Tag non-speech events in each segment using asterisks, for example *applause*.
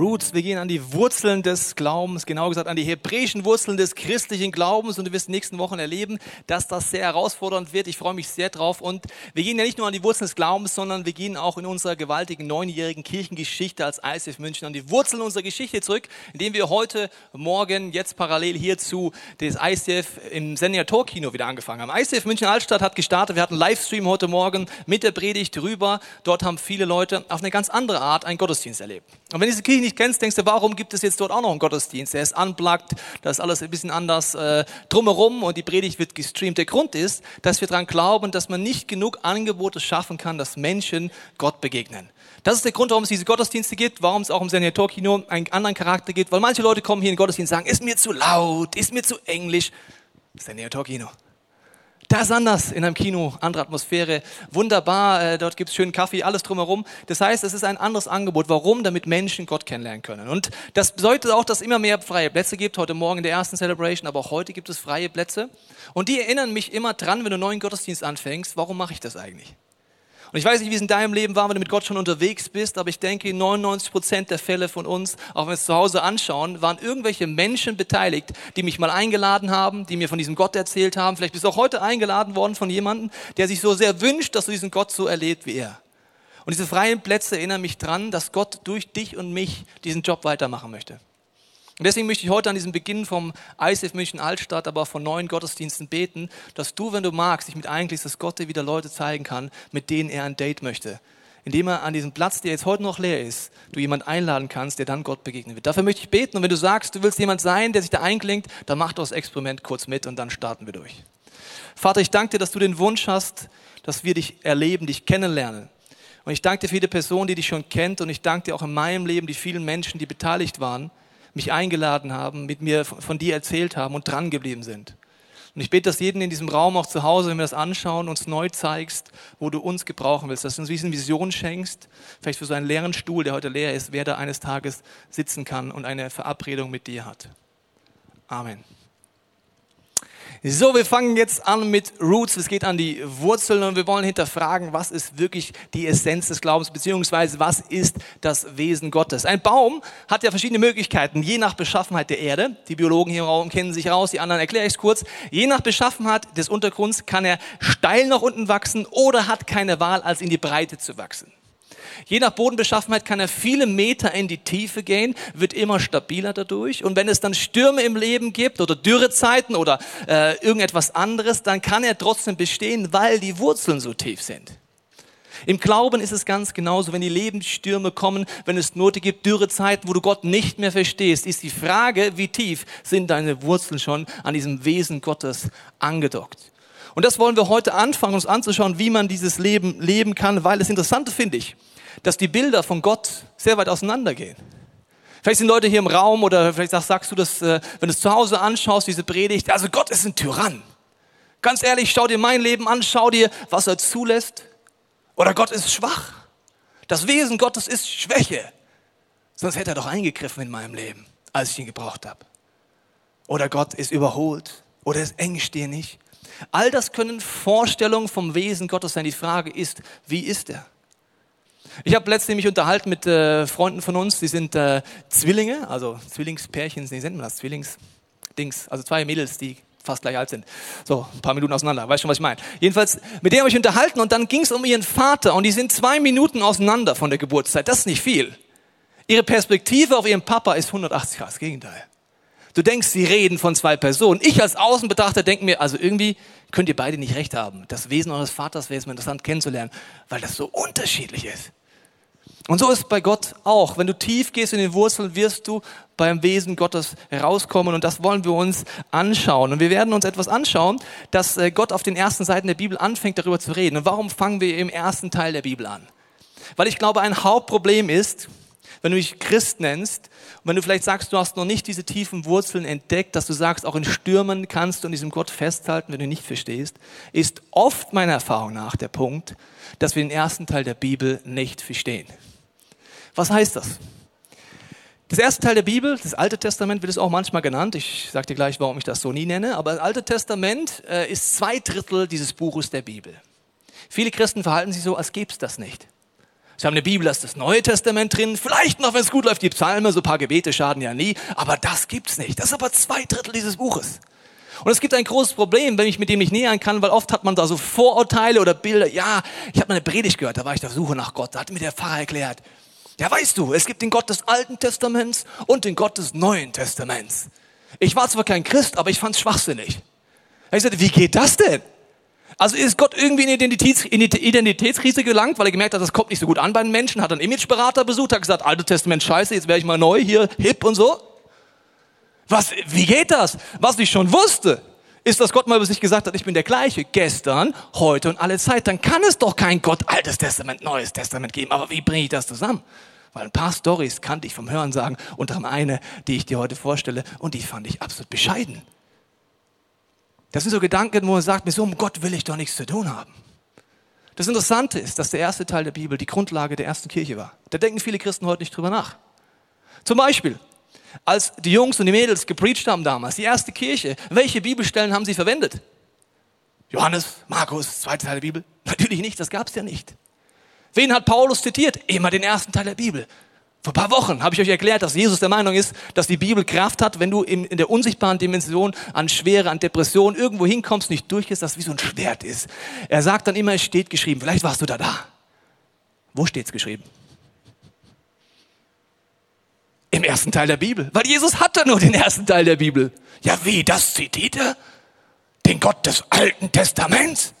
Roots. Wir gehen an die Wurzeln des Glaubens, genau gesagt an die hebräischen Wurzeln des christlichen Glaubens. Und du wirst in den nächsten Wochen erleben, dass das sehr herausfordernd wird. Ich freue mich sehr drauf. Und wir gehen ja nicht nur an die Wurzeln des Glaubens, sondern wir gehen auch in unserer gewaltigen neunjährigen Kirchengeschichte als ICF München an die Wurzeln unserer Geschichte zurück, indem wir heute Morgen jetzt parallel hierzu das ICF im Senior Tor Kino wieder angefangen haben. ICF München Altstadt hat gestartet. Wir hatten einen Livestream heute Morgen mit der Predigt drüber. Dort haben viele Leute auf eine ganz andere Art einen Gottesdienst erlebt. Und wenn diese Kirche nicht kennst, denkst du, warum gibt es jetzt dort auch noch einen Gottesdienst? Der ist unplugged, da ist alles ein bisschen anders äh, drumherum und die Predigt wird gestreamt. Der Grund ist, dass wir daran glauben, dass man nicht genug Angebote schaffen kann, dass Menschen Gott begegnen. Das ist der Grund, warum es diese Gottesdienste gibt, warum es auch im Senior-Kino einen anderen Charakter gibt, weil manche Leute kommen hier in den Gottesdienst und sagen, ist mir zu laut, ist mir zu englisch. Senior-Kino. Das ist anders in einem Kino, andere Atmosphäre, wunderbar, äh, dort gibt es schönen Kaffee, alles drumherum. Das heißt, es ist ein anderes Angebot. Warum? Damit Menschen Gott kennenlernen können. Und das bedeutet auch, dass es immer mehr freie Plätze gibt. Heute Morgen in der ersten Celebration, aber auch heute gibt es freie Plätze. Und die erinnern mich immer dran, wenn du einen neuen Gottesdienst anfängst, warum mache ich das eigentlich? Und ich weiß nicht, wie es in deinem Leben war, wenn du mit Gott schon unterwegs bist, aber ich denke, 99 Prozent der Fälle von uns, auch wenn wir es zu Hause anschauen, waren irgendwelche Menschen beteiligt, die mich mal eingeladen haben, die mir von diesem Gott erzählt haben. Vielleicht bist du auch heute eingeladen worden von jemandem, der sich so sehr wünscht, dass du diesen Gott so erlebt wie er. Und diese freien Plätze erinnern mich dran, dass Gott durch dich und mich diesen Job weitermachen möchte. Und deswegen möchte ich heute an diesem Beginn vom ICF München Altstadt, aber auch von neuen Gottesdiensten beten, dass du, wenn du magst, dich mit eingliedst, dass Gott dir wieder Leute zeigen kann, mit denen er ein Date möchte. Indem er an diesem Platz, der jetzt heute noch leer ist, du jemand einladen kannst, der dann Gott begegnen wird. Dafür möchte ich beten. Und wenn du sagst, du willst jemand sein, der sich da einklingt, dann mach das Experiment kurz mit und dann starten wir durch. Vater, ich danke dir, dass du den Wunsch hast, dass wir dich erleben, dich kennenlernen. Und ich danke dir für jede Person, die dich schon kennt. Und ich danke dir auch in meinem Leben die vielen Menschen, die beteiligt waren mich eingeladen haben, mit mir von dir erzählt haben und dran geblieben sind. Und ich bete, dass jeden in diesem Raum auch zu Hause, wenn wir das anschauen, uns neu zeigst, wo du uns gebrauchen willst, dass du uns diese Vision schenkst, vielleicht für so einen leeren Stuhl, der heute leer ist, wer da eines Tages sitzen kann und eine Verabredung mit dir hat. Amen. So, wir fangen jetzt an mit Roots. Es geht an die Wurzeln und wir wollen hinterfragen, was ist wirklich die Essenz des Glaubens, beziehungsweise was ist das Wesen Gottes. Ein Baum hat ja verschiedene Möglichkeiten, je nach Beschaffenheit der Erde. Die Biologen hier im Raum kennen sich raus, die anderen erkläre ich es kurz. Je nach Beschaffenheit des Untergrunds kann er steil nach unten wachsen oder hat keine Wahl, als in die Breite zu wachsen. Je nach Bodenbeschaffenheit kann er viele Meter in die Tiefe gehen, wird immer stabiler dadurch. Und wenn es dann Stürme im Leben gibt oder Dürrezeiten oder äh, irgendetwas anderes, dann kann er trotzdem bestehen, weil die Wurzeln so tief sind. Im Glauben ist es ganz genauso, wenn die Lebensstürme kommen, wenn es Note gibt, Dürrezeiten, wo du Gott nicht mehr verstehst, ist die Frage, wie tief sind deine Wurzeln schon an diesem Wesen Gottes angedockt. Und das wollen wir heute anfangen, uns anzuschauen, wie man dieses Leben leben kann, weil das Interessante finde ich, dass die Bilder von Gott sehr weit auseinandergehen. Vielleicht sind Leute hier im Raum oder vielleicht sagst du das, äh, wenn du es zu Hause anschaust, diese Predigt, also Gott ist ein Tyrann. Ganz ehrlich, schau dir mein Leben an, schau dir, was er zulässt. Oder Gott ist schwach. Das Wesen Gottes ist Schwäche. Sonst hätte er doch eingegriffen in meinem Leben, als ich ihn gebraucht habe. Oder Gott ist überholt. Oder ist engstirnig. All das können Vorstellungen vom Wesen Gottes sein. Die Frage ist, wie ist er? Ich habe letztens mich unterhalten mit äh, Freunden von uns, die sind äh, Zwillinge, also Zwillingspärchen, wie nennt man das? Zwillingsdings, also zwei Mädels, die fast gleich alt sind. So, ein paar Minuten auseinander, weißt schon, was ich meine. Jedenfalls, mit denen habe ich unterhalten und dann ging es um ihren Vater und die sind zwei Minuten auseinander von der Geburtszeit. Das ist nicht viel. Ihre Perspektive auf ihren Papa ist 180 Grad, das Gegenteil. Du denkst, sie reden von zwei Personen. Ich als Außenbetrachter denke mir, also irgendwie könnt ihr beide nicht recht haben. Das Wesen eures Vaters wäre es mal interessant kennenzulernen, weil das so unterschiedlich ist. Und so ist es bei Gott auch. Wenn du tief gehst in den Wurzeln, wirst du beim Wesen Gottes herauskommen. Und das wollen wir uns anschauen. Und wir werden uns etwas anschauen, dass äh, Gott auf den ersten Seiten der Bibel anfängt, darüber zu reden. Und warum fangen wir im ersten Teil der Bibel an? Weil ich glaube, ein Hauptproblem ist, wenn du dich Christ nennst und wenn du vielleicht sagst, du hast noch nicht diese tiefen Wurzeln entdeckt, dass du sagst, auch in Stürmen kannst du an diesem Gott festhalten, wenn du nicht verstehst, ist oft meiner Erfahrung nach der Punkt, dass wir den ersten Teil der Bibel nicht verstehen. Was heißt das? Das erste Teil der Bibel, das Alte Testament wird es auch manchmal genannt. Ich sage dir gleich, warum ich das so nie nenne. Aber das Alte Testament äh, ist zwei Drittel dieses Buches der Bibel. Viele Christen verhalten sich so, als gäbe es das nicht. Sie haben eine Bibel, da ist das Neue Testament drin. Vielleicht noch, wenn es gut läuft, die Psalme, so ein paar Gebete schaden ja nie. Aber das gibt's nicht. Das ist aber zwei Drittel dieses Buches. Und es gibt ein großes Problem, wenn ich mit dem nicht nähern kann, weil oft hat man da so Vorurteile oder Bilder. Ja, ich habe mal eine Predigt gehört, da war ich auf Suche nach Gott. Da hat mir der Pfarrer erklärt, ja, weißt du, es gibt den Gott des Alten Testaments und den Gott des Neuen Testaments. Ich war zwar kein Christ, aber ich fand es schwachsinnig. Ich sagte, wie geht das denn? Also ist Gott irgendwie in Identitäts Identitätskrise gelangt, weil er gemerkt hat, das kommt nicht so gut an bei den Menschen, hat einen Imageberater besucht, hat gesagt, Altes Testament scheiße, jetzt wäre ich mal neu hier, hip und so. Was, wie geht das? Was ich schon wusste, ist, dass Gott mal über sich gesagt hat, ich bin der gleiche, gestern, heute und alle Zeit. Dann kann es doch kein Gott Altes Testament, Neues Testament geben. Aber wie bringe ich das zusammen? Weil ein paar Stories kannte ich vom Hören sagen, unter anderem eine, die ich dir heute vorstelle, und die fand ich absolut bescheiden. Das sind so Gedanken, wo man sagt, mit so einem Gott will ich doch nichts zu tun haben. Das Interessante ist, dass der erste Teil der Bibel die Grundlage der ersten Kirche war. Da denken viele Christen heute nicht drüber nach. Zum Beispiel, als die Jungs und die Mädels gepreacht haben damals, die erste Kirche, welche Bibelstellen haben sie verwendet? Johannes, Markus, zweite Teil der Bibel? Natürlich nicht, das gab es ja nicht. Wen hat Paulus zitiert? Immer den ersten Teil der Bibel. Vor ein paar Wochen habe ich euch erklärt, dass Jesus der Meinung ist, dass die Bibel Kraft hat, wenn du in, in der unsichtbaren Dimension an Schwere, an Depression irgendwo hinkommst, nicht durchgehst, dass es wie so ein Schwert ist. Er sagt dann immer, es steht geschrieben. Vielleicht warst du da da. Wo steht es geschrieben? Im ersten Teil der Bibel. Weil Jesus hatte nur den ersten Teil der Bibel. Ja, wie? Das zitiert er? Den Gott des Alten Testaments?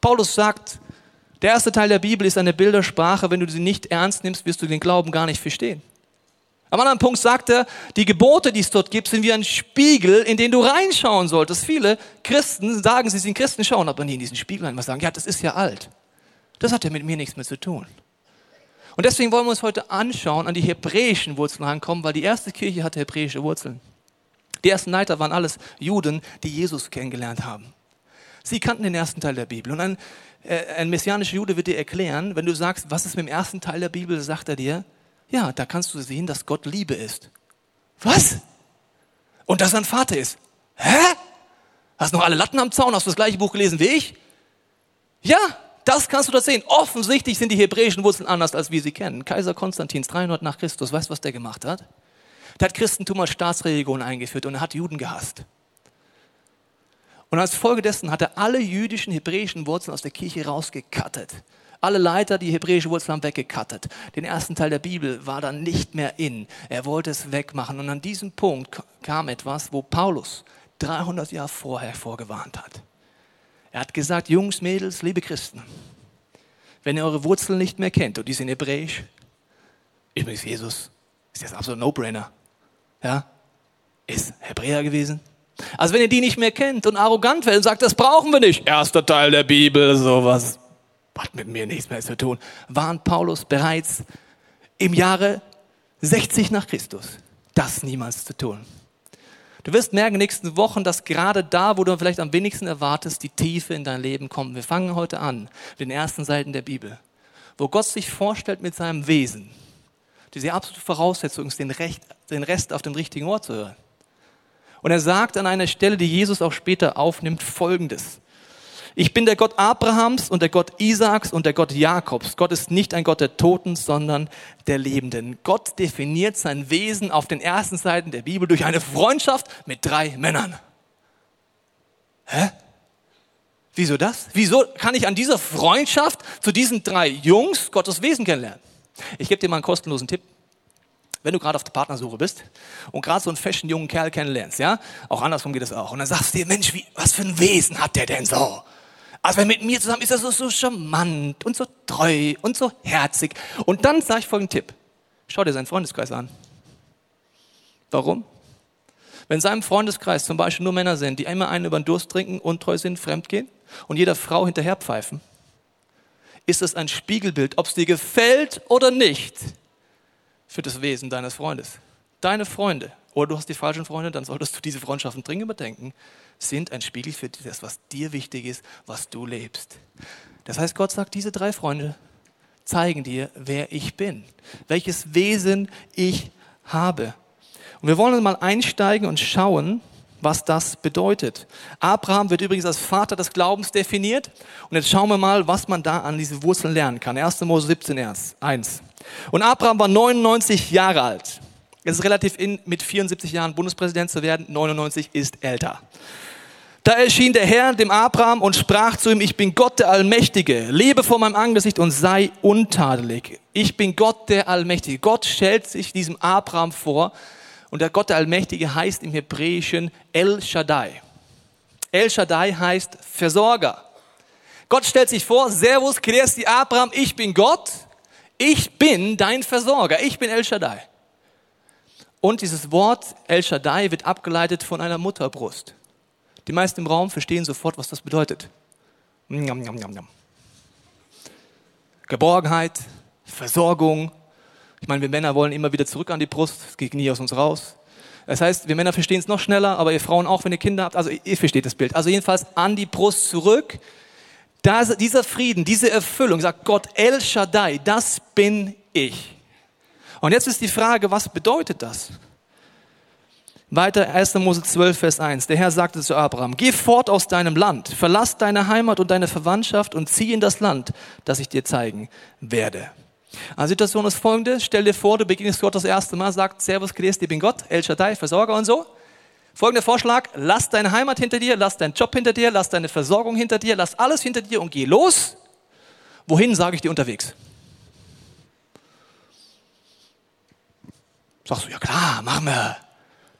Paulus sagt, der erste Teil der Bibel ist eine Bildersprache. Wenn du sie nicht ernst nimmst, wirst du den Glauben gar nicht verstehen. Am anderen Punkt sagt er, die Gebote, die es dort gibt, sind wie ein Spiegel, in den du reinschauen solltest. Viele Christen sagen, sie sind Christen, schauen aber nie in diesen Spiegel rein. Was sagen, ja, das ist ja alt. Das hat ja mit mir nichts mehr zu tun. Und deswegen wollen wir uns heute anschauen, an die hebräischen Wurzeln rankommen, weil die erste Kirche hatte hebräische Wurzeln. Die ersten Leiter waren alles Juden, die Jesus kennengelernt haben. Sie kannten den ersten Teil der Bibel. Und ein, äh, ein messianischer Jude wird dir erklären, wenn du sagst, was ist mit dem ersten Teil der Bibel, sagt er dir, ja, da kannst du sehen, dass Gott Liebe ist. Was? Und dass er ein Vater ist. Hä? Hast du noch alle Latten am Zaun? Hast du das gleiche Buch gelesen wie ich? Ja, das kannst du da sehen. Offensichtlich sind die hebräischen Wurzeln anders, als wir sie kennen. Kaiser Konstantins, 300 nach Christus, weißt du, was der gemacht hat? Der hat Christentum als Staatsreligion eingeführt und er hat Juden gehasst. Und als Folge dessen hat er alle jüdischen, hebräischen Wurzeln aus der Kirche rausgekattet. Alle Leiter, die hebräische Wurzeln haben, weggekattet. Den ersten Teil der Bibel war dann nicht mehr in. Er wollte es wegmachen. Und an diesem Punkt kam etwas, wo Paulus 300 Jahre vorher vorgewarnt hat. Er hat gesagt, Jungs, Mädels, liebe Christen, wenn ihr eure Wurzeln nicht mehr kennt, und die sind hebräisch, übrigens Jesus, ist jetzt absolut No-Brainer, ja, ist Hebräer gewesen, also wenn ihr die nicht mehr kennt und arrogant werdet und sagt, das brauchen wir nicht, erster Teil der Bibel, sowas, hat mit mir nichts mehr zu tun, waren Paulus bereits im Jahre 60 nach Christus, das niemals zu tun. Du wirst merken in den nächsten Wochen, dass gerade da, wo du vielleicht am wenigsten erwartest, die Tiefe in dein Leben kommt. Wir fangen heute an mit den ersten Seiten der Bibel, wo Gott sich vorstellt mit seinem Wesen. Diese absolute Voraussetzung ist, den, den Rest auf dem richtigen Ort zu hören. Und er sagt an einer Stelle, die Jesus auch später aufnimmt, Folgendes. Ich bin der Gott Abrahams und der Gott Isaaks und der Gott Jakobs. Gott ist nicht ein Gott der Toten, sondern der Lebenden. Gott definiert sein Wesen auf den ersten Seiten der Bibel durch eine Freundschaft mit drei Männern. Hä? Wieso das? Wieso kann ich an dieser Freundschaft zu diesen drei Jungs Gottes Wesen kennenlernen? Ich gebe dir mal einen kostenlosen Tipp wenn du gerade auf der Partnersuche bist und gerade so einen fashion jungen Kerl kennenlernst, ja, auch andersrum geht es auch. Und dann sagst du dir, Mensch, wie, was für ein Wesen hat der denn so? Also wenn mit mir zusammen ist er so, so charmant und so treu und so herzig. Und dann sage ich folgenden Tipp. Schau dir seinen Freundeskreis an. Warum? Wenn in seinem Freundeskreis zum Beispiel nur Männer sind, die immer einen über den Durst trinken, untreu sind, fremdgehen und jeder Frau hinterher pfeifen, ist es ein Spiegelbild, ob es dir gefällt oder nicht, für das Wesen deines Freundes. Deine Freunde, oder du hast die falschen Freunde, dann solltest du diese Freundschaften dringend überdenken, sind ein Spiegel für das, was dir wichtig ist, was du lebst. Das heißt, Gott sagt, diese drei Freunde zeigen dir, wer ich bin, welches Wesen ich habe. Und wir wollen mal einsteigen und schauen, was das bedeutet. Abraham wird übrigens als Vater des Glaubens definiert. Und jetzt schauen wir mal, was man da an diese Wurzeln lernen kann. 1. Mose 17, 1. Und Abraham war 99 Jahre alt. Es ist relativ in, mit 74 Jahren Bundespräsident zu werden. 99 ist älter. Da erschien der Herr dem Abraham und sprach zu ihm, ich bin Gott der Allmächtige, lebe vor meinem Angesicht und sei untadelig. Ich bin Gott der Allmächtige. Gott stellt sich diesem Abraham vor und der Gott der Allmächtige heißt im Hebräischen El Shaddai. El Shaddai heißt Versorger. Gott stellt sich vor, Servus, Christi Abraham, ich bin Gott, ich bin dein Versorger, ich bin El Shaddai. Und dieses Wort El Shaddai wird abgeleitet von einer Mutterbrust. Die meisten im Raum verstehen sofort, was das bedeutet. Geborgenheit, Versorgung. Ich meine, wir Männer wollen immer wieder zurück an die Brust, es geht nie aus uns raus. Das heißt, wir Männer verstehen es noch schneller, aber ihr Frauen auch, wenn ihr Kinder habt. Also ihr versteht das Bild. Also jedenfalls an die Brust zurück. Da, dieser Frieden, diese Erfüllung, sagt Gott, El Shaddai, das bin ich. Und jetzt ist die Frage, was bedeutet das? Weiter 1. Mose 12, Vers 1. Der Herr sagte zu Abraham, geh fort aus deinem Land, verlass deine Heimat und deine Verwandtschaft und zieh in das Land, das ich dir zeigen werde. Also Situation ist folgende, stell dir vor, du begegnest Gott das erste Mal, sagt Servus, Christi, ich bin Gott, El Shaddai, Versorger und so. Folgender Vorschlag, lass deine Heimat hinter dir, lass deinen Job hinter dir, lass deine Versorgung hinter dir, lass alles hinter dir und geh los. Wohin, sage ich dir unterwegs? Sagst du, ja klar, machen wir.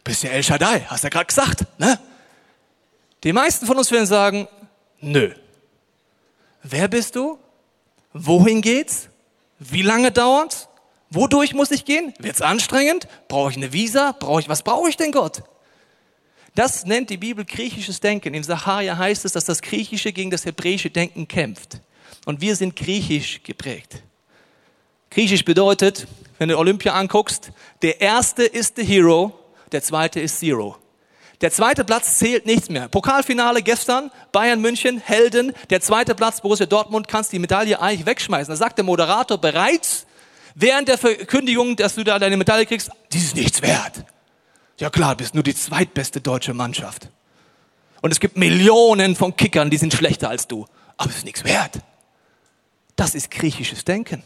Bist ja El Shaddai, hast du ja gerade gesagt. Ne? Die meisten von uns werden sagen, nö. Wer bist du? Wohin geht's? Wie lange dauert's? Wodurch muss ich gehen? Wird's anstrengend? Brauche ich eine Visa? Brauche ich was brauche ich denn Gott? Das nennt die Bibel griechisches Denken. Im Sacharia heißt es, dass das griechische gegen das hebräische Denken kämpft. Und wir sind griechisch geprägt. Griechisch bedeutet, wenn du Olympia anguckst, der erste ist the hero, der zweite ist Zero. Der zweite Platz zählt nichts mehr. Pokalfinale gestern, Bayern München, Helden. Der zweite Platz, Borussia Dortmund, kannst die Medaille eigentlich wegschmeißen. Da sagt der Moderator bereits, während der Verkündigung, dass du da deine Medaille kriegst, die ist nichts wert. Ja klar, bist nur die zweitbeste deutsche Mannschaft. Und es gibt Millionen von Kickern, die sind schlechter als du. Aber es ist nichts wert. Das ist griechisches Denken.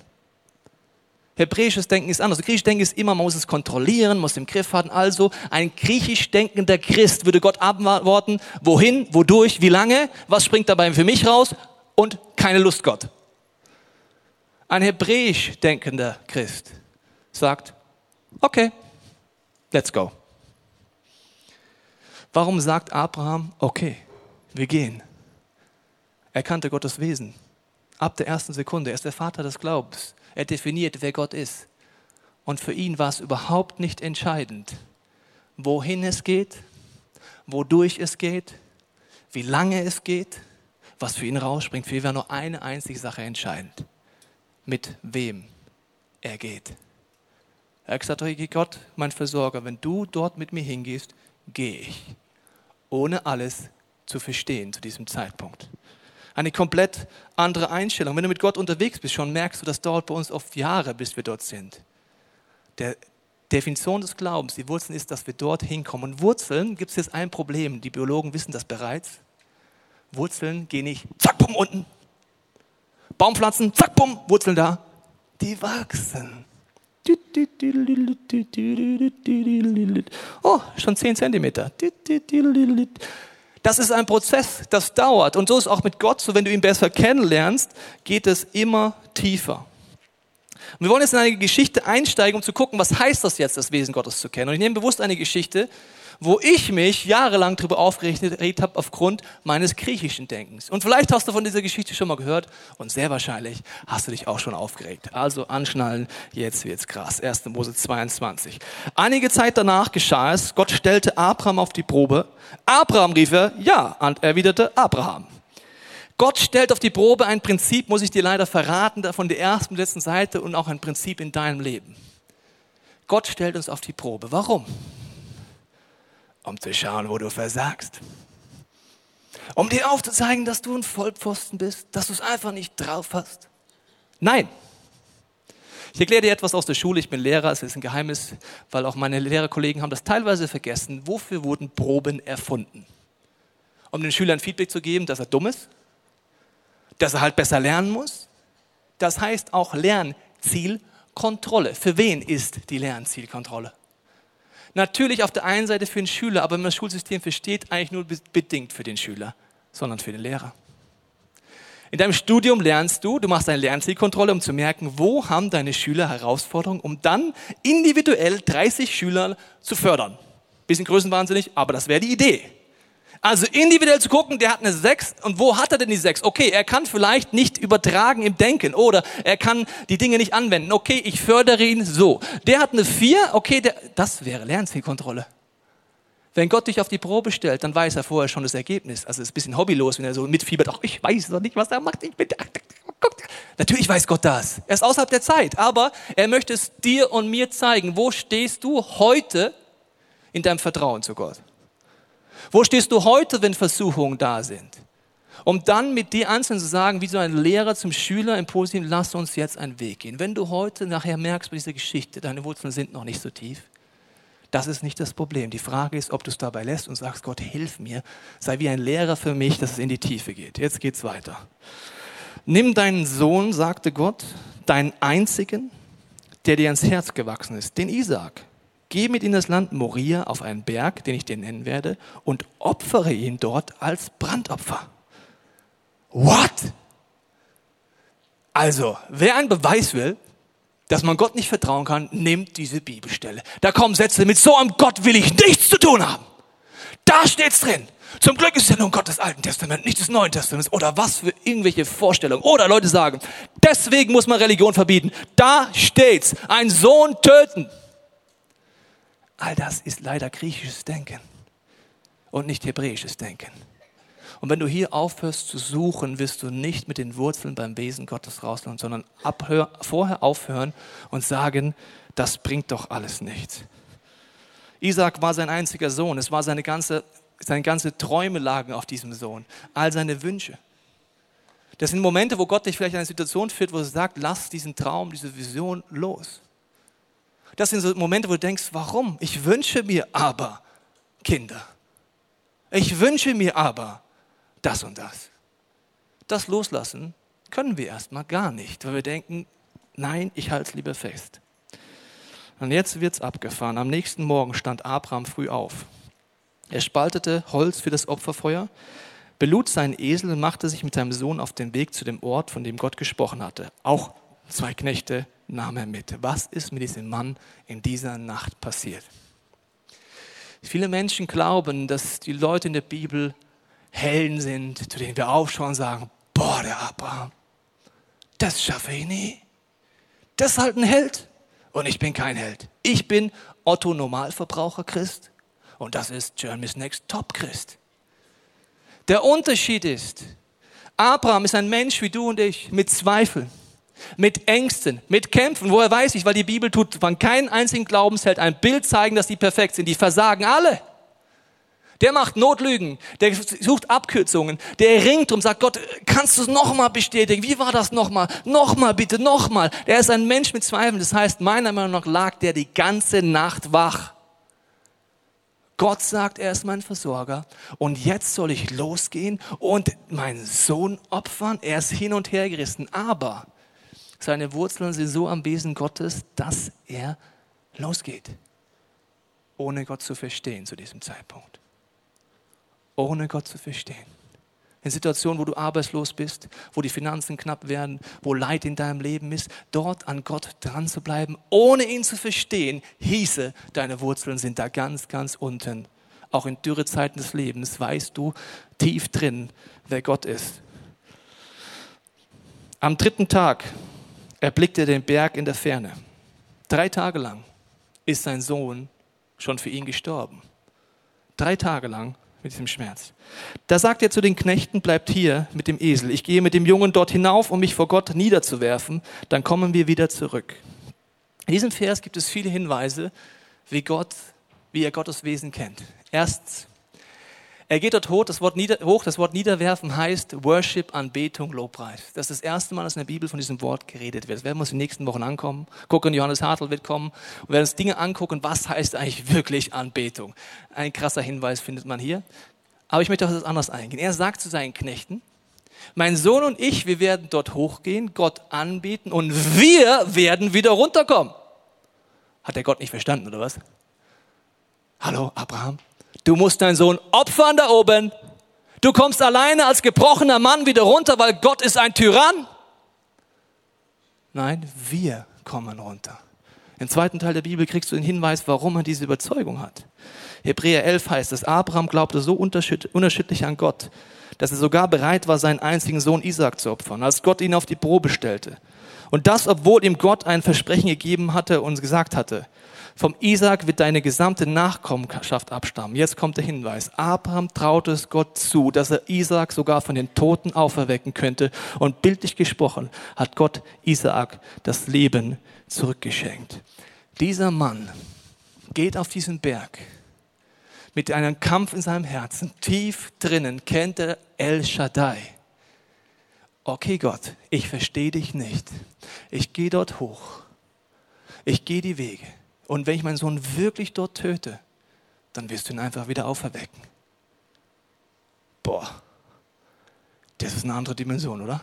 Hebräisches Denken ist anders. Griechisch Denken ist immer, man muss es kontrollieren, muss im Griff haben. Also ein griechisch denkender Christ würde Gott antworten, wohin, wodurch, wie lange, was springt dabei für mich raus und keine Lust Gott. Ein hebräisch denkender Christ sagt, okay, let's go. Warum sagt Abraham, okay, wir gehen? Er kannte Gottes Wesen. Ab der ersten Sekunde. Er ist der Vater des Glaubens. Er definiert, wer Gott ist. Und für ihn war es überhaupt nicht entscheidend, wohin es geht, wodurch es geht, wie lange es geht, was für ihn rausspringt. Für ihn war nur eine einzige Sache entscheidend. Mit wem er geht. Er hat gesagt, Gott, mein Versorger, wenn du dort mit mir hingehst, gehe ich. Ohne alles zu verstehen zu diesem Zeitpunkt. Eine komplett andere Einstellung. Wenn du mit Gott unterwegs bist, schon merkst du, das dauert bei uns oft Jahre, bis wir dort sind. Der Definition des Glaubens, die Wurzeln ist, dass wir dort hinkommen. Und Wurzeln gibt es jetzt ein Problem. Die Biologen wissen das bereits. Wurzeln gehen nicht, zack, bumm, unten. Baumpflanzen, zack, bumm, Wurzeln da. Die wachsen. Oh, schon 10 Zentimeter. Das ist ein Prozess, das dauert. Und so ist auch mit Gott so, wenn du ihn besser kennenlernst, geht es immer tiefer. Und wir wollen jetzt in eine Geschichte einsteigen, um zu gucken, was heißt das jetzt, das Wesen Gottes zu kennen. Und ich nehme bewusst eine Geschichte, wo ich mich jahrelang darüber aufgeregt habe aufgrund meines griechischen Denkens. Und vielleicht hast du von dieser Geschichte schon mal gehört und sehr wahrscheinlich hast du dich auch schon aufgeregt. Also anschnallen, jetzt wird's krass. 1. Mose 22. Einige Zeit danach geschah es, Gott stellte Abraham auf die Probe. Abraham rief er, ja, und erwiderte Abraham. Gott stellt auf die Probe ein Prinzip, muss ich dir leider verraten, von der ersten und letzten Seite und auch ein Prinzip in deinem Leben. Gott stellt uns auf die Probe. Warum? um zu schauen, wo du versagst. Um dir aufzuzeigen, dass du ein Vollpfosten bist, dass du es einfach nicht drauf hast. Nein. Ich erkläre dir etwas aus der Schule. Ich bin Lehrer, es ist ein Geheimnis, weil auch meine Lehrerkollegen haben das teilweise vergessen. Wofür wurden Proben erfunden? Um den Schülern Feedback zu geben, dass er dumm ist, dass er halt besser lernen muss. Das heißt auch Lernzielkontrolle. Für wen ist die Lernzielkontrolle? Natürlich auf der einen Seite für den Schüler, aber wenn man das Schulsystem versteht, eigentlich nur bedingt für den Schüler, sondern für den Lehrer. In deinem Studium lernst du, du machst eine Lernzielkontrolle, um zu merken, wo haben deine Schüler Herausforderungen, um dann individuell 30 Schüler zu fördern. Bisschen größenwahnsinnig, aber das wäre die Idee. Also individuell zu gucken, der hat eine 6 und wo hat er denn die 6? Okay, er kann vielleicht nicht übertragen im Denken oder er kann die Dinge nicht anwenden. Okay, ich fördere ihn so. Der hat eine 4, okay, der, das wäre Lernzielkontrolle. Wenn Gott dich auf die Probe stellt, dann weiß er vorher schon das Ergebnis. Also es ist ein bisschen hobbylos, wenn er so mitfiebert, ach, ich weiß noch nicht, was er macht. Ich bin, ach, Natürlich weiß Gott das. Er ist außerhalb der Zeit, aber er möchte es dir und mir zeigen. Wo stehst du heute in deinem Vertrauen zu Gott? Wo stehst du heute, wenn Versuchungen da sind? Um dann mit dir einzeln zu sagen, wie so ein Lehrer zum Schüler im Positiven, lass uns jetzt einen Weg gehen. Wenn du heute nachher merkst bei dieser Geschichte, deine Wurzeln sind noch nicht so tief, das ist nicht das Problem. Die Frage ist, ob du es dabei lässt und sagst, Gott, hilf mir, sei wie ein Lehrer für mich, dass es in die Tiefe geht. Jetzt geht's weiter. Nimm deinen Sohn, sagte Gott, deinen einzigen, der dir ans Herz gewachsen ist, den Isaak. Geh mit in das Land Moria auf einen Berg, den ich dir nennen werde, und opfere ihn dort als Brandopfer. What? Also, wer einen Beweis will, dass man Gott nicht vertrauen kann, nimmt diese Bibelstelle. Da kommen Sätze, mit so einem Gott will ich nichts zu tun haben. Da steht's drin. Zum Glück ist ja nun Gott des Alten Testaments, nicht des Neuen Testaments. Oder was für irgendwelche Vorstellungen. Oder Leute sagen, deswegen muss man Religion verbieten. Da steht's. Ein Sohn töten. All das ist leider griechisches Denken und nicht hebräisches Denken. Und wenn du hier aufhörst zu suchen, wirst du nicht mit den Wurzeln beim Wesen Gottes rauslaufen, sondern abhör, vorher aufhören und sagen, das bringt doch alles nichts. Isaac war sein einziger Sohn. Es war seine ganze, seine ganze Träume lagen auf diesem Sohn. All seine Wünsche. Das sind Momente, wo Gott dich vielleicht in eine Situation führt, wo er sagt, lass diesen Traum, diese Vision los. Das sind so Momente, wo du denkst, warum? Ich wünsche mir aber Kinder. Ich wünsche mir aber das und das. Das loslassen können wir erstmal gar nicht, weil wir denken, nein, ich halte es lieber fest. Und jetzt wird es abgefahren. Am nächsten Morgen stand Abraham früh auf. Er spaltete Holz für das Opferfeuer, belud seinen Esel und machte sich mit seinem Sohn auf den Weg zu dem Ort, von dem Gott gesprochen hatte. Auch zwei Knechte nahm er mit. Was ist mit diesem Mann in dieser Nacht passiert? Viele Menschen glauben, dass die Leute in der Bibel Helden sind, zu denen wir aufschauen und sagen, boah, der Abraham, das schaffe ich nie. Das ist halt ein Held. Und ich bin kein Held. Ich bin Otto Normalverbraucher Christ und das ist Germany's Next Top Christ. Der Unterschied ist, Abraham ist ein Mensch wie du und ich mit Zweifeln, mit Ängsten, mit Kämpfen. Woher weiß ich? Weil die Bibel tut von keinem einzigen Glaubensheld ein Bild zeigen, dass die perfekt sind. Die versagen alle. Der macht Notlügen, der sucht Abkürzungen, der ringt und sagt, Gott, kannst du es nochmal bestätigen? Wie war das nochmal? Nochmal bitte, nochmal. Der ist ein Mensch mit Zweifeln. Das heißt, meiner Meinung nach lag der die ganze Nacht wach. Gott sagt, er ist mein Versorger und jetzt soll ich losgehen und meinen Sohn opfern. Er ist hin und her gerissen, aber seine Wurzeln sind so am Wesen Gottes, dass er losgeht, ohne Gott zu verstehen zu diesem Zeitpunkt ohne Gott zu verstehen. In Situationen, wo du arbeitslos bist, wo die Finanzen knapp werden, wo Leid in deinem Leben ist, dort an Gott dran zu bleiben, ohne ihn zu verstehen, hieße, deine Wurzeln sind da ganz, ganz unten. Auch in Dürrezeiten des Lebens weißt du tief drin, wer Gott ist. Am dritten Tag erblickte er den Berg in der Ferne. Drei Tage lang ist sein Sohn schon für ihn gestorben. Drei Tage lang mit diesem Schmerz. Da sagt er zu den Knechten, bleibt hier mit dem Esel. Ich gehe mit dem Jungen dort hinauf, um mich vor Gott niederzuwerfen. Dann kommen wir wieder zurück. In diesem Vers gibt es viele Hinweise, wie Gott, wie er Gottes Wesen kennt. Erstens, Er geht dort hoch das, Wort nieder, hoch, das Wort niederwerfen heißt Worship, Anbetung, Lobpreis. Das ist das erste Mal, dass in der Bibel von diesem Wort geredet wird. Das werden wir uns in den nächsten Wochen ankommen. Gucken, Johannes Hartl wird kommen und werden uns Dinge angucken, was heißt eigentlich wirklich Anbetung. Ein krasser Hinweis findet man hier. Aber ich möchte auf das anders eingehen. Er sagt zu seinen Knechten, mein Sohn und ich, wir werden dort hochgehen, Gott anbeten und wir werden wieder runterkommen. Hat der Gott nicht verstanden, oder was? Hallo, Abraham? Du musst deinen Sohn opfern da oben. Du kommst alleine als gebrochener Mann wieder runter, weil Gott ist ein Tyrann. Nein, wir kommen runter. Im zweiten Teil der Bibel kriegst du den Hinweis, warum er diese Überzeugung hat. Hebräer 11 heißt es, Abraham glaubte so unerschütterlich an Gott, dass er sogar bereit war, seinen einzigen Sohn Isaac zu opfern, als Gott ihn auf die Probe stellte. Und das, obwohl ihm Gott ein Versprechen gegeben hatte und gesagt hatte, vom Isaac wird deine gesamte Nachkommenschaft abstammen. Jetzt kommt der Hinweis. Abraham traute es Gott zu, dass er Isaac sogar von den Toten auferwecken könnte. Und bildlich gesprochen hat Gott Isaac das Leben zurückgeschenkt. Dieser Mann geht auf diesen Berg mit einem Kampf in seinem Herzen. Tief drinnen kennt er El Shaddai. Okay Gott, ich verstehe dich nicht. Ich gehe dort hoch. Ich gehe die Wege. Und wenn ich meinen Sohn wirklich dort töte, dann wirst du ihn einfach wieder auferwecken. Boah, das ist eine andere Dimension, oder?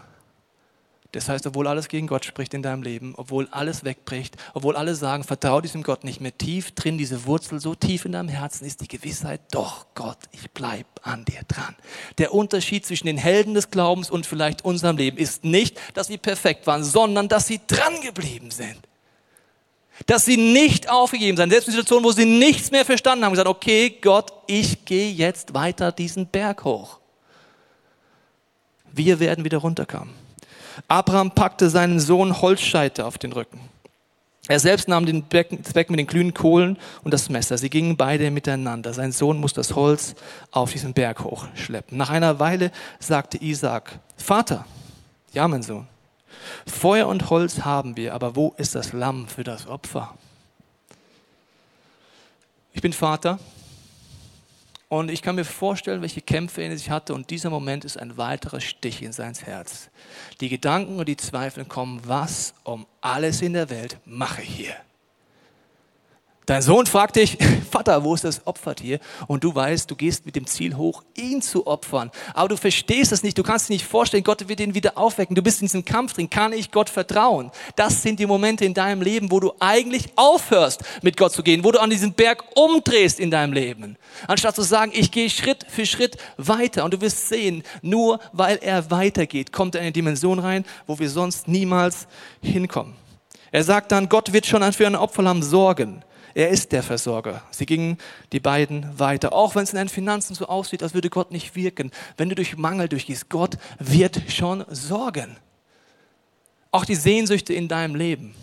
Das heißt, obwohl alles gegen Gott spricht in deinem Leben, obwohl alles wegbricht, obwohl alle sagen, vertraue diesem Gott nicht mehr tief drin, diese Wurzel so tief in deinem Herzen ist die Gewissheit, doch Gott, ich bleibe an dir dran. Der Unterschied zwischen den Helden des Glaubens und vielleicht unserem Leben ist nicht, dass sie perfekt waren, sondern dass sie dran geblieben sind. Dass sie nicht aufgegeben sind, selbst in Situationen, wo sie nichts mehr verstanden haben, gesagt, okay, Gott, ich gehe jetzt weiter diesen Berg hoch. Wir werden wieder runterkommen. Abraham packte seinen Sohn Holzscheiter auf den Rücken. Er selbst nahm den Becken mit den glühenden Kohlen und das Messer. Sie gingen beide miteinander. Sein Sohn musste das Holz auf diesen Berg hochschleppen. Nach einer Weile sagte Isaac, Vater, ja mein Sohn, Feuer und Holz haben wir, aber wo ist das Lamm für das Opfer? Ich bin Vater und ich kann mir vorstellen, welche Kämpfe er in sich hatte und dieser Moment ist ein weiterer Stich in sein Herz. Die Gedanken und die Zweifel kommen, was um alles in der Welt mache ich hier? Dein Sohn fragt dich, *laughs* Vater, wo ist das Opfertier? Und du weißt, du gehst mit dem Ziel hoch, ihn zu opfern. Aber du verstehst es nicht, du kannst dir nicht vorstellen, Gott wird ihn wieder aufwecken. Du bist in diesem Kampf drin, kann ich Gott vertrauen? Das sind die Momente in deinem Leben, wo du eigentlich aufhörst, mit Gott zu gehen, wo du an diesem Berg umdrehst in deinem Leben. Anstatt zu sagen, ich gehe Schritt für Schritt weiter. Und du wirst sehen, nur weil er weitergeht, kommt er in eine Dimension rein, wo wir sonst niemals hinkommen. Er sagt dann, Gott wird schon für ein Opferlamm sorgen. Er ist der Versorger. Sie gingen die beiden weiter. Auch wenn es in deinen Finanzen so aussieht, als würde Gott nicht wirken. Wenn du durch Mangel durchgehst, Gott wird schon sorgen. Auch die Sehnsüchte in deinem Leben.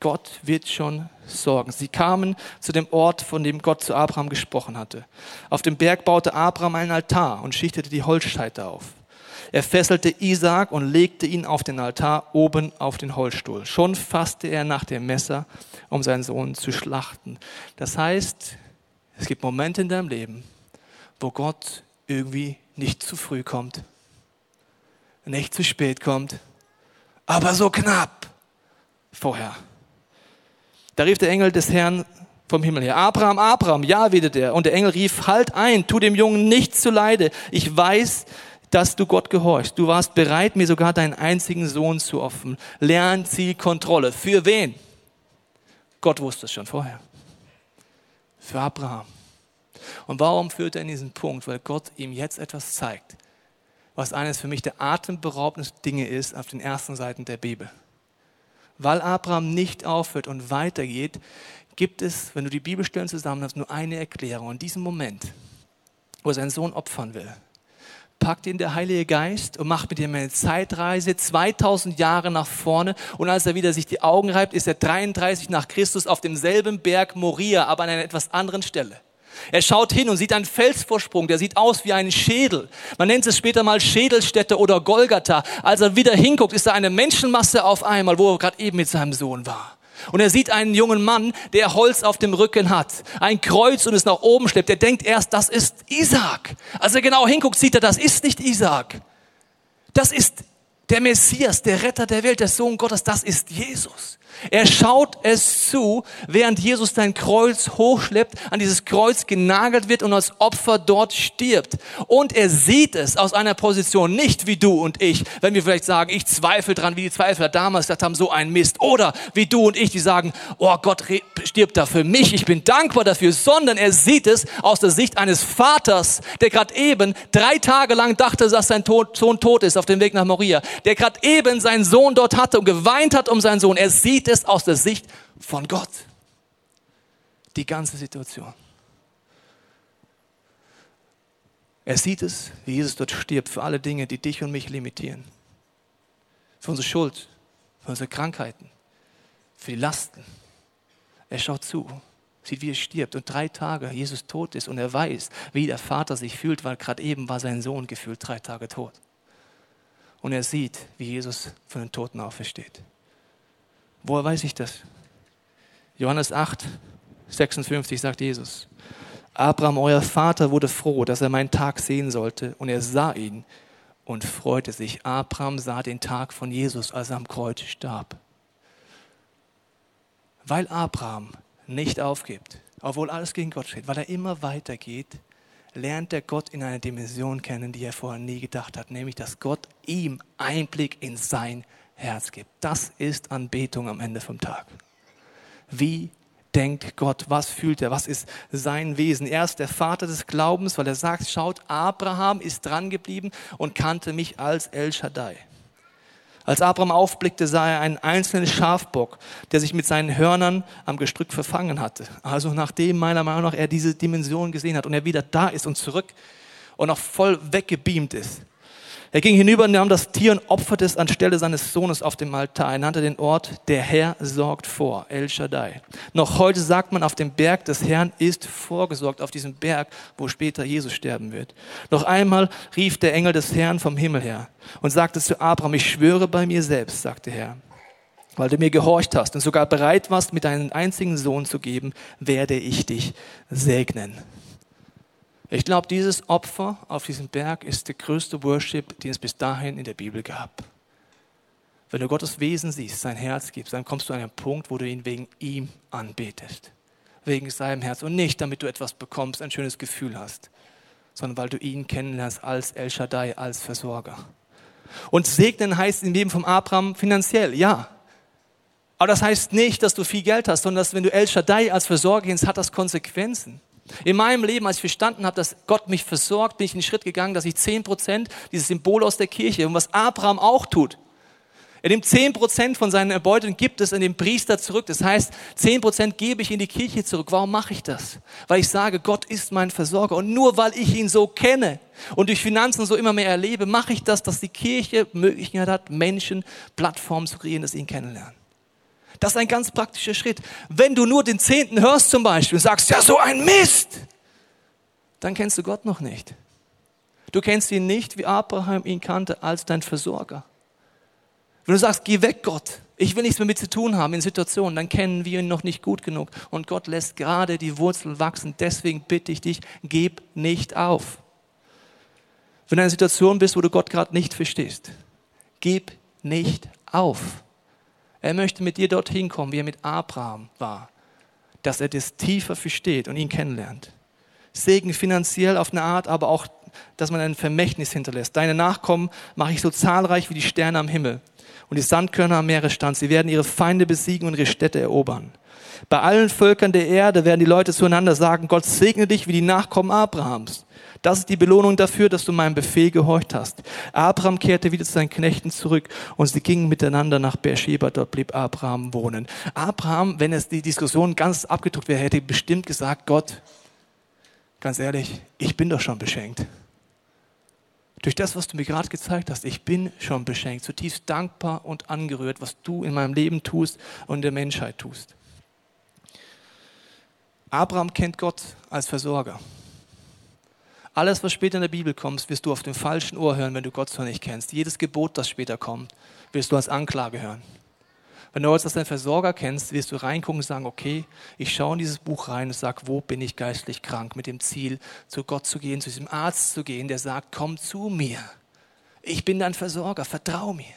Gott wird schon sorgen. Sie kamen zu dem Ort, von dem Gott zu Abraham gesprochen hatte. Auf dem Berg baute Abraham einen Altar und schichtete die Holzscheite auf. Er fesselte Isaak und legte ihn auf den Altar oben auf den Holzstuhl. Schon fasste er nach dem Messer, um seinen Sohn zu schlachten. Das heißt, es gibt Momente in deinem Leben, wo Gott irgendwie nicht zu früh kommt, nicht zu spät kommt, aber so knapp vorher. Da rief der Engel des Herrn vom Himmel her. Abraham, Abraham, ja, wieder er. Und der Engel rief, halt ein, tu dem Jungen nichts zuleide. Ich weiß, dass du Gott gehorchst. Du warst bereit, mir sogar deinen einzigen Sohn zu opfern. Lernzielkontrolle. Für wen? Gott wusste es schon vorher. Für Abraham. Und warum führt er in diesen Punkt? Weil Gott ihm jetzt etwas zeigt, was eines für mich der atemberaubendsten Dinge ist auf den ersten Seiten der Bibel. Weil Abraham nicht aufhört und weitergeht, gibt es, wenn du die Bibelstellen zusammen hast, nur eine Erklärung. In diesem Moment, wo er seinen Sohn opfern will, packt ihn der Heilige Geist und macht mit ihm eine Zeitreise 2000 Jahre nach vorne. Und als er wieder sich die Augen reibt, ist er 33 nach Christus auf demselben Berg Moria, aber an einer etwas anderen Stelle. Er schaut hin und sieht einen Felsvorsprung, der sieht aus wie ein Schädel. Man nennt es später mal Schädelstätte oder Golgatha. Als er wieder hinguckt, ist da eine Menschenmasse auf einmal, wo er gerade eben mit seinem Sohn war. Und er sieht einen jungen Mann, der Holz auf dem Rücken hat, ein Kreuz und es nach oben schleppt. Er denkt erst, das ist Isaac. Als er genau hinguckt, sieht er, das ist nicht Isaac. Das ist der Messias, der Retter der Welt, der Sohn Gottes, das ist Jesus. Er schaut es zu, während Jesus sein Kreuz hochschleppt, an dieses Kreuz genagelt wird und als Opfer dort stirbt. Und er sieht es aus einer Position, nicht wie du und ich, wenn wir vielleicht sagen, ich zweifle dran, wie die Zweifler damals gesagt haben, so ein Mist. Oder wie du und ich, die sagen, oh Gott stirbt da für mich, ich bin dankbar dafür, sondern er sieht es aus der Sicht eines Vaters, der gerade eben drei Tage lang dachte, dass sein Sohn tot ist auf dem Weg nach Moria, der gerade eben seinen Sohn dort hatte und geweint hat um seinen Sohn. Er sieht es es aus der Sicht von Gott. Die ganze Situation. Er sieht es, wie Jesus dort stirbt für alle Dinge, die dich und mich limitieren. Für unsere Schuld, für unsere Krankheiten, für die Lasten. Er schaut zu, sieht, wie er stirbt und drei Tage Jesus tot ist und er weiß, wie der Vater sich fühlt, weil gerade eben war sein Sohn gefühlt drei Tage tot. Und er sieht, wie Jesus von den Toten aufersteht. Woher weiß ich das? Johannes 8, 56 sagt Jesus. Abraham, euer Vater, wurde froh, dass er meinen Tag sehen sollte, und er sah ihn und freute sich. Abraham sah den Tag von Jesus, als er am Kreuz starb. Weil Abraham nicht aufgibt, obwohl alles gegen Gott steht, weil er immer weitergeht, lernt er Gott in einer Dimension kennen, die er vorher nie gedacht hat, nämlich dass Gott ihm Einblick in sein Herz gibt. Das ist Anbetung am Ende vom Tag. Wie denkt Gott? Was fühlt er? Was ist sein Wesen? Er ist der Vater des Glaubens, weil er sagt, schaut, Abraham ist dran geblieben und kannte mich als El Shaddai. Als Abraham aufblickte, sah er einen einzelnen Schafbock, der sich mit seinen Hörnern am Gestrück verfangen hatte. Also nachdem meiner Meinung nach er diese Dimension gesehen hat und er wieder da ist und zurück und auch voll weggebeamt ist, er ging hinüber und nahm das Tier und opferte es anstelle seines Sohnes auf dem Altar. Er nannte den Ort, der Herr sorgt vor, El Shaddai. Noch heute sagt man, auf dem Berg des Herrn ist vorgesorgt, auf diesem Berg, wo später Jesus sterben wird. Noch einmal rief der Engel des Herrn vom Himmel her und sagte zu Abraham, ich schwöre bei mir selbst, sagte Herr, weil du mir gehorcht hast und sogar bereit warst, mir deinen einzigen Sohn zu geben, werde ich dich segnen. Ich glaube, dieses Opfer auf diesem Berg ist der größte Worship, den es bis dahin in der Bibel gab. Wenn du Gottes Wesen siehst, sein Herz gibst, dann kommst du an einen Punkt, wo du ihn wegen ihm anbetest. Wegen seinem Herz. Und nicht, damit du etwas bekommst, ein schönes Gefühl hast, sondern weil du ihn kennenlernst als El Shaddai, als Versorger. Und segnen heißt im Leben von Abraham finanziell, ja. Aber das heißt nicht, dass du viel Geld hast, sondern dass wenn du El Shaddai als Versorger kennst, hat das Konsequenzen. In meinem Leben, als ich verstanden habe, dass Gott mich versorgt, bin ich in den Schritt gegangen, dass ich 10% dieses Symbol aus der Kirche und was Abraham auch tut. Er nimmt 10% von seinen Erbeutungen und gibt es in den Priester zurück. Das heißt, 10% gebe ich in die Kirche zurück. Warum mache ich das? Weil ich sage, Gott ist mein Versorger. Und nur weil ich ihn so kenne und durch Finanzen so immer mehr erlebe, mache ich das, dass die Kirche Möglichkeit hat, Menschen Plattformen zu kreieren, dass sie ihn kennenlernen. Das ist ein ganz praktischer Schritt. Wenn du nur den Zehnten hörst zum Beispiel und sagst, ja, so ein Mist, dann kennst du Gott noch nicht. Du kennst ihn nicht, wie Abraham ihn kannte, als dein Versorger. Wenn du sagst, geh weg, Gott, ich will nichts mehr mit zu tun haben in Situationen, dann kennen wir ihn noch nicht gut genug. Und Gott lässt gerade die Wurzeln wachsen. Deswegen bitte ich dich, gib nicht auf. Wenn du in einer Situation bist, wo du Gott gerade nicht verstehst, gib nicht auf. Er möchte mit dir dorthin kommen, wie er mit Abraham war, dass er das tiefer versteht und ihn kennenlernt. Segen finanziell auf eine Art, aber auch, dass man ein Vermächtnis hinterlässt. Deine Nachkommen mache ich so zahlreich wie die Sterne am Himmel und die Sandkörner am Meeresstand. Sie werden ihre Feinde besiegen und ihre Städte erobern. Bei allen Völkern der Erde werden die Leute zueinander sagen, Gott segne dich wie die Nachkommen Abrahams. Das ist die Belohnung dafür, dass du meinem Befehl gehorcht hast. Abraham kehrte wieder zu seinen Knechten zurück und sie gingen miteinander nach Beersheba. Dort blieb Abraham wohnen. Abraham, wenn es die Diskussion ganz abgedruckt wäre, hätte bestimmt gesagt, Gott, ganz ehrlich, ich bin doch schon beschenkt. Durch das, was du mir gerade gezeigt hast, ich bin schon beschenkt, zutiefst dankbar und angerührt, was du in meinem Leben tust und der Menschheit tust. Abraham kennt Gott als Versorger. Alles, was später in der Bibel kommt, wirst du auf dem falschen Ohr hören, wenn du Gott so nicht kennst. Jedes Gebot, das später kommt, wirst du als Anklage hören. Wenn du jetzt als deinen Versorger kennst, wirst du reingucken und sagen, okay, ich schaue in dieses Buch rein und sage, wo bin ich geistlich krank, mit dem Ziel, zu Gott zu gehen, zu diesem Arzt zu gehen, der sagt, komm zu mir. Ich bin dein Versorger, vertrau mir.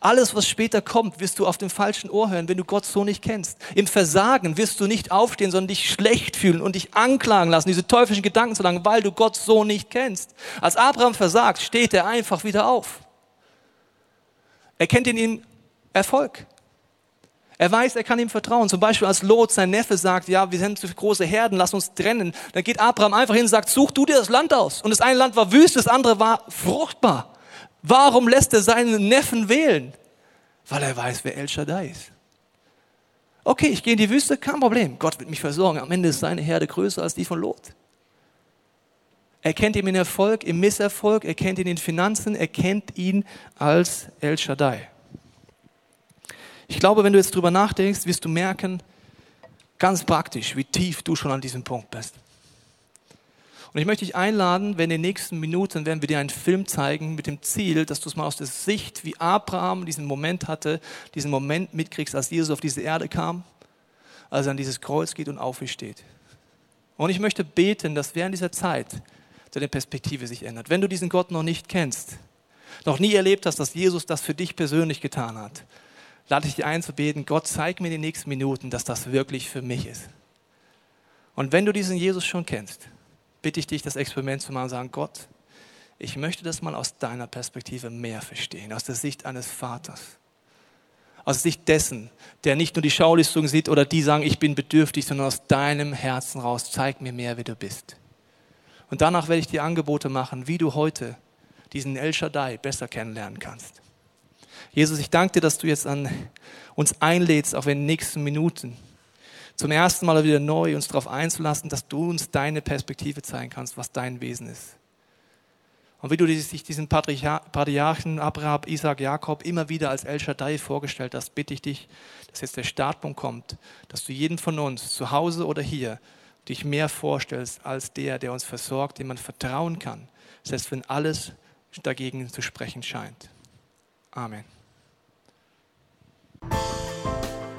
Alles, was später kommt, wirst du auf dem falschen Ohr hören, wenn du Gott so nicht kennst. Im Versagen wirst du nicht aufstehen, sondern dich schlecht fühlen und dich anklagen lassen, diese teuflischen Gedanken zu lang, weil du Gott so nicht kennst. Als Abraham versagt, steht er einfach wieder auf. Er kennt in ihm Erfolg. Er weiß, er kann ihm vertrauen. Zum Beispiel als Lot, sein Neffe, sagt, ja, wir sind zu große Herden, lass uns trennen. Dann geht Abraham einfach hin und sagt, such du dir das Land aus. Und das eine Land war wüst, das andere war fruchtbar. Warum lässt er seinen Neffen wählen? Weil er weiß, wer El Shaddai ist. Okay, ich gehe in die Wüste, kein Problem. Gott wird mich versorgen. Am Ende ist seine Herde größer als die von Lot. Er kennt ihn in Erfolg, im Misserfolg, er kennt ihn in Finanzen, er kennt ihn als El Shaddai. Ich glaube, wenn du jetzt drüber nachdenkst, wirst du merken, ganz praktisch, wie tief du schon an diesem Punkt bist. Und ich möchte dich einladen, wenn in den nächsten Minuten werden wir dir einen Film zeigen mit dem Ziel, dass du es mal aus der Sicht, wie Abraham diesen Moment hatte, diesen Moment mitkriegst, als Jesus auf diese Erde kam, als er an dieses Kreuz geht und aufsteht. Und ich möchte beten, dass während dieser Zeit deine Perspektive sich ändert. Wenn du diesen Gott noch nicht kennst, noch nie erlebt hast, dass Jesus das für dich persönlich getan hat, lade ich dich ein zu beten, Gott, zeig mir in den nächsten Minuten, dass das wirklich für mich ist. Und wenn du diesen Jesus schon kennst, bitte ich dich, das Experiment zu machen und sagen, Gott, ich möchte das mal aus deiner Perspektive mehr verstehen, aus der Sicht eines Vaters. Aus der Sicht dessen, der nicht nur die Schaulistung sieht oder die sagen, ich bin bedürftig, sondern aus deinem Herzen raus, zeig mir mehr, wie du bist. Und danach werde ich dir Angebote machen, wie du heute diesen El Shaddai besser kennenlernen kannst. Jesus, ich danke dir, dass du jetzt an uns einlädst, auch in den nächsten Minuten, zum ersten Mal wieder neu uns darauf einzulassen, dass du uns deine Perspektive zeigen kannst, was dein Wesen ist. Und wie du dich diesen Patriarchen Abraham, Isaac, Jakob immer wieder als El Shaddai vorgestellt hast, bitte ich dich, dass jetzt der Startpunkt kommt, dass du jeden von uns, zu Hause oder hier, dich mehr vorstellst als der, der uns versorgt, dem man vertrauen kann, selbst wenn alles dagegen zu sprechen scheint. Amen.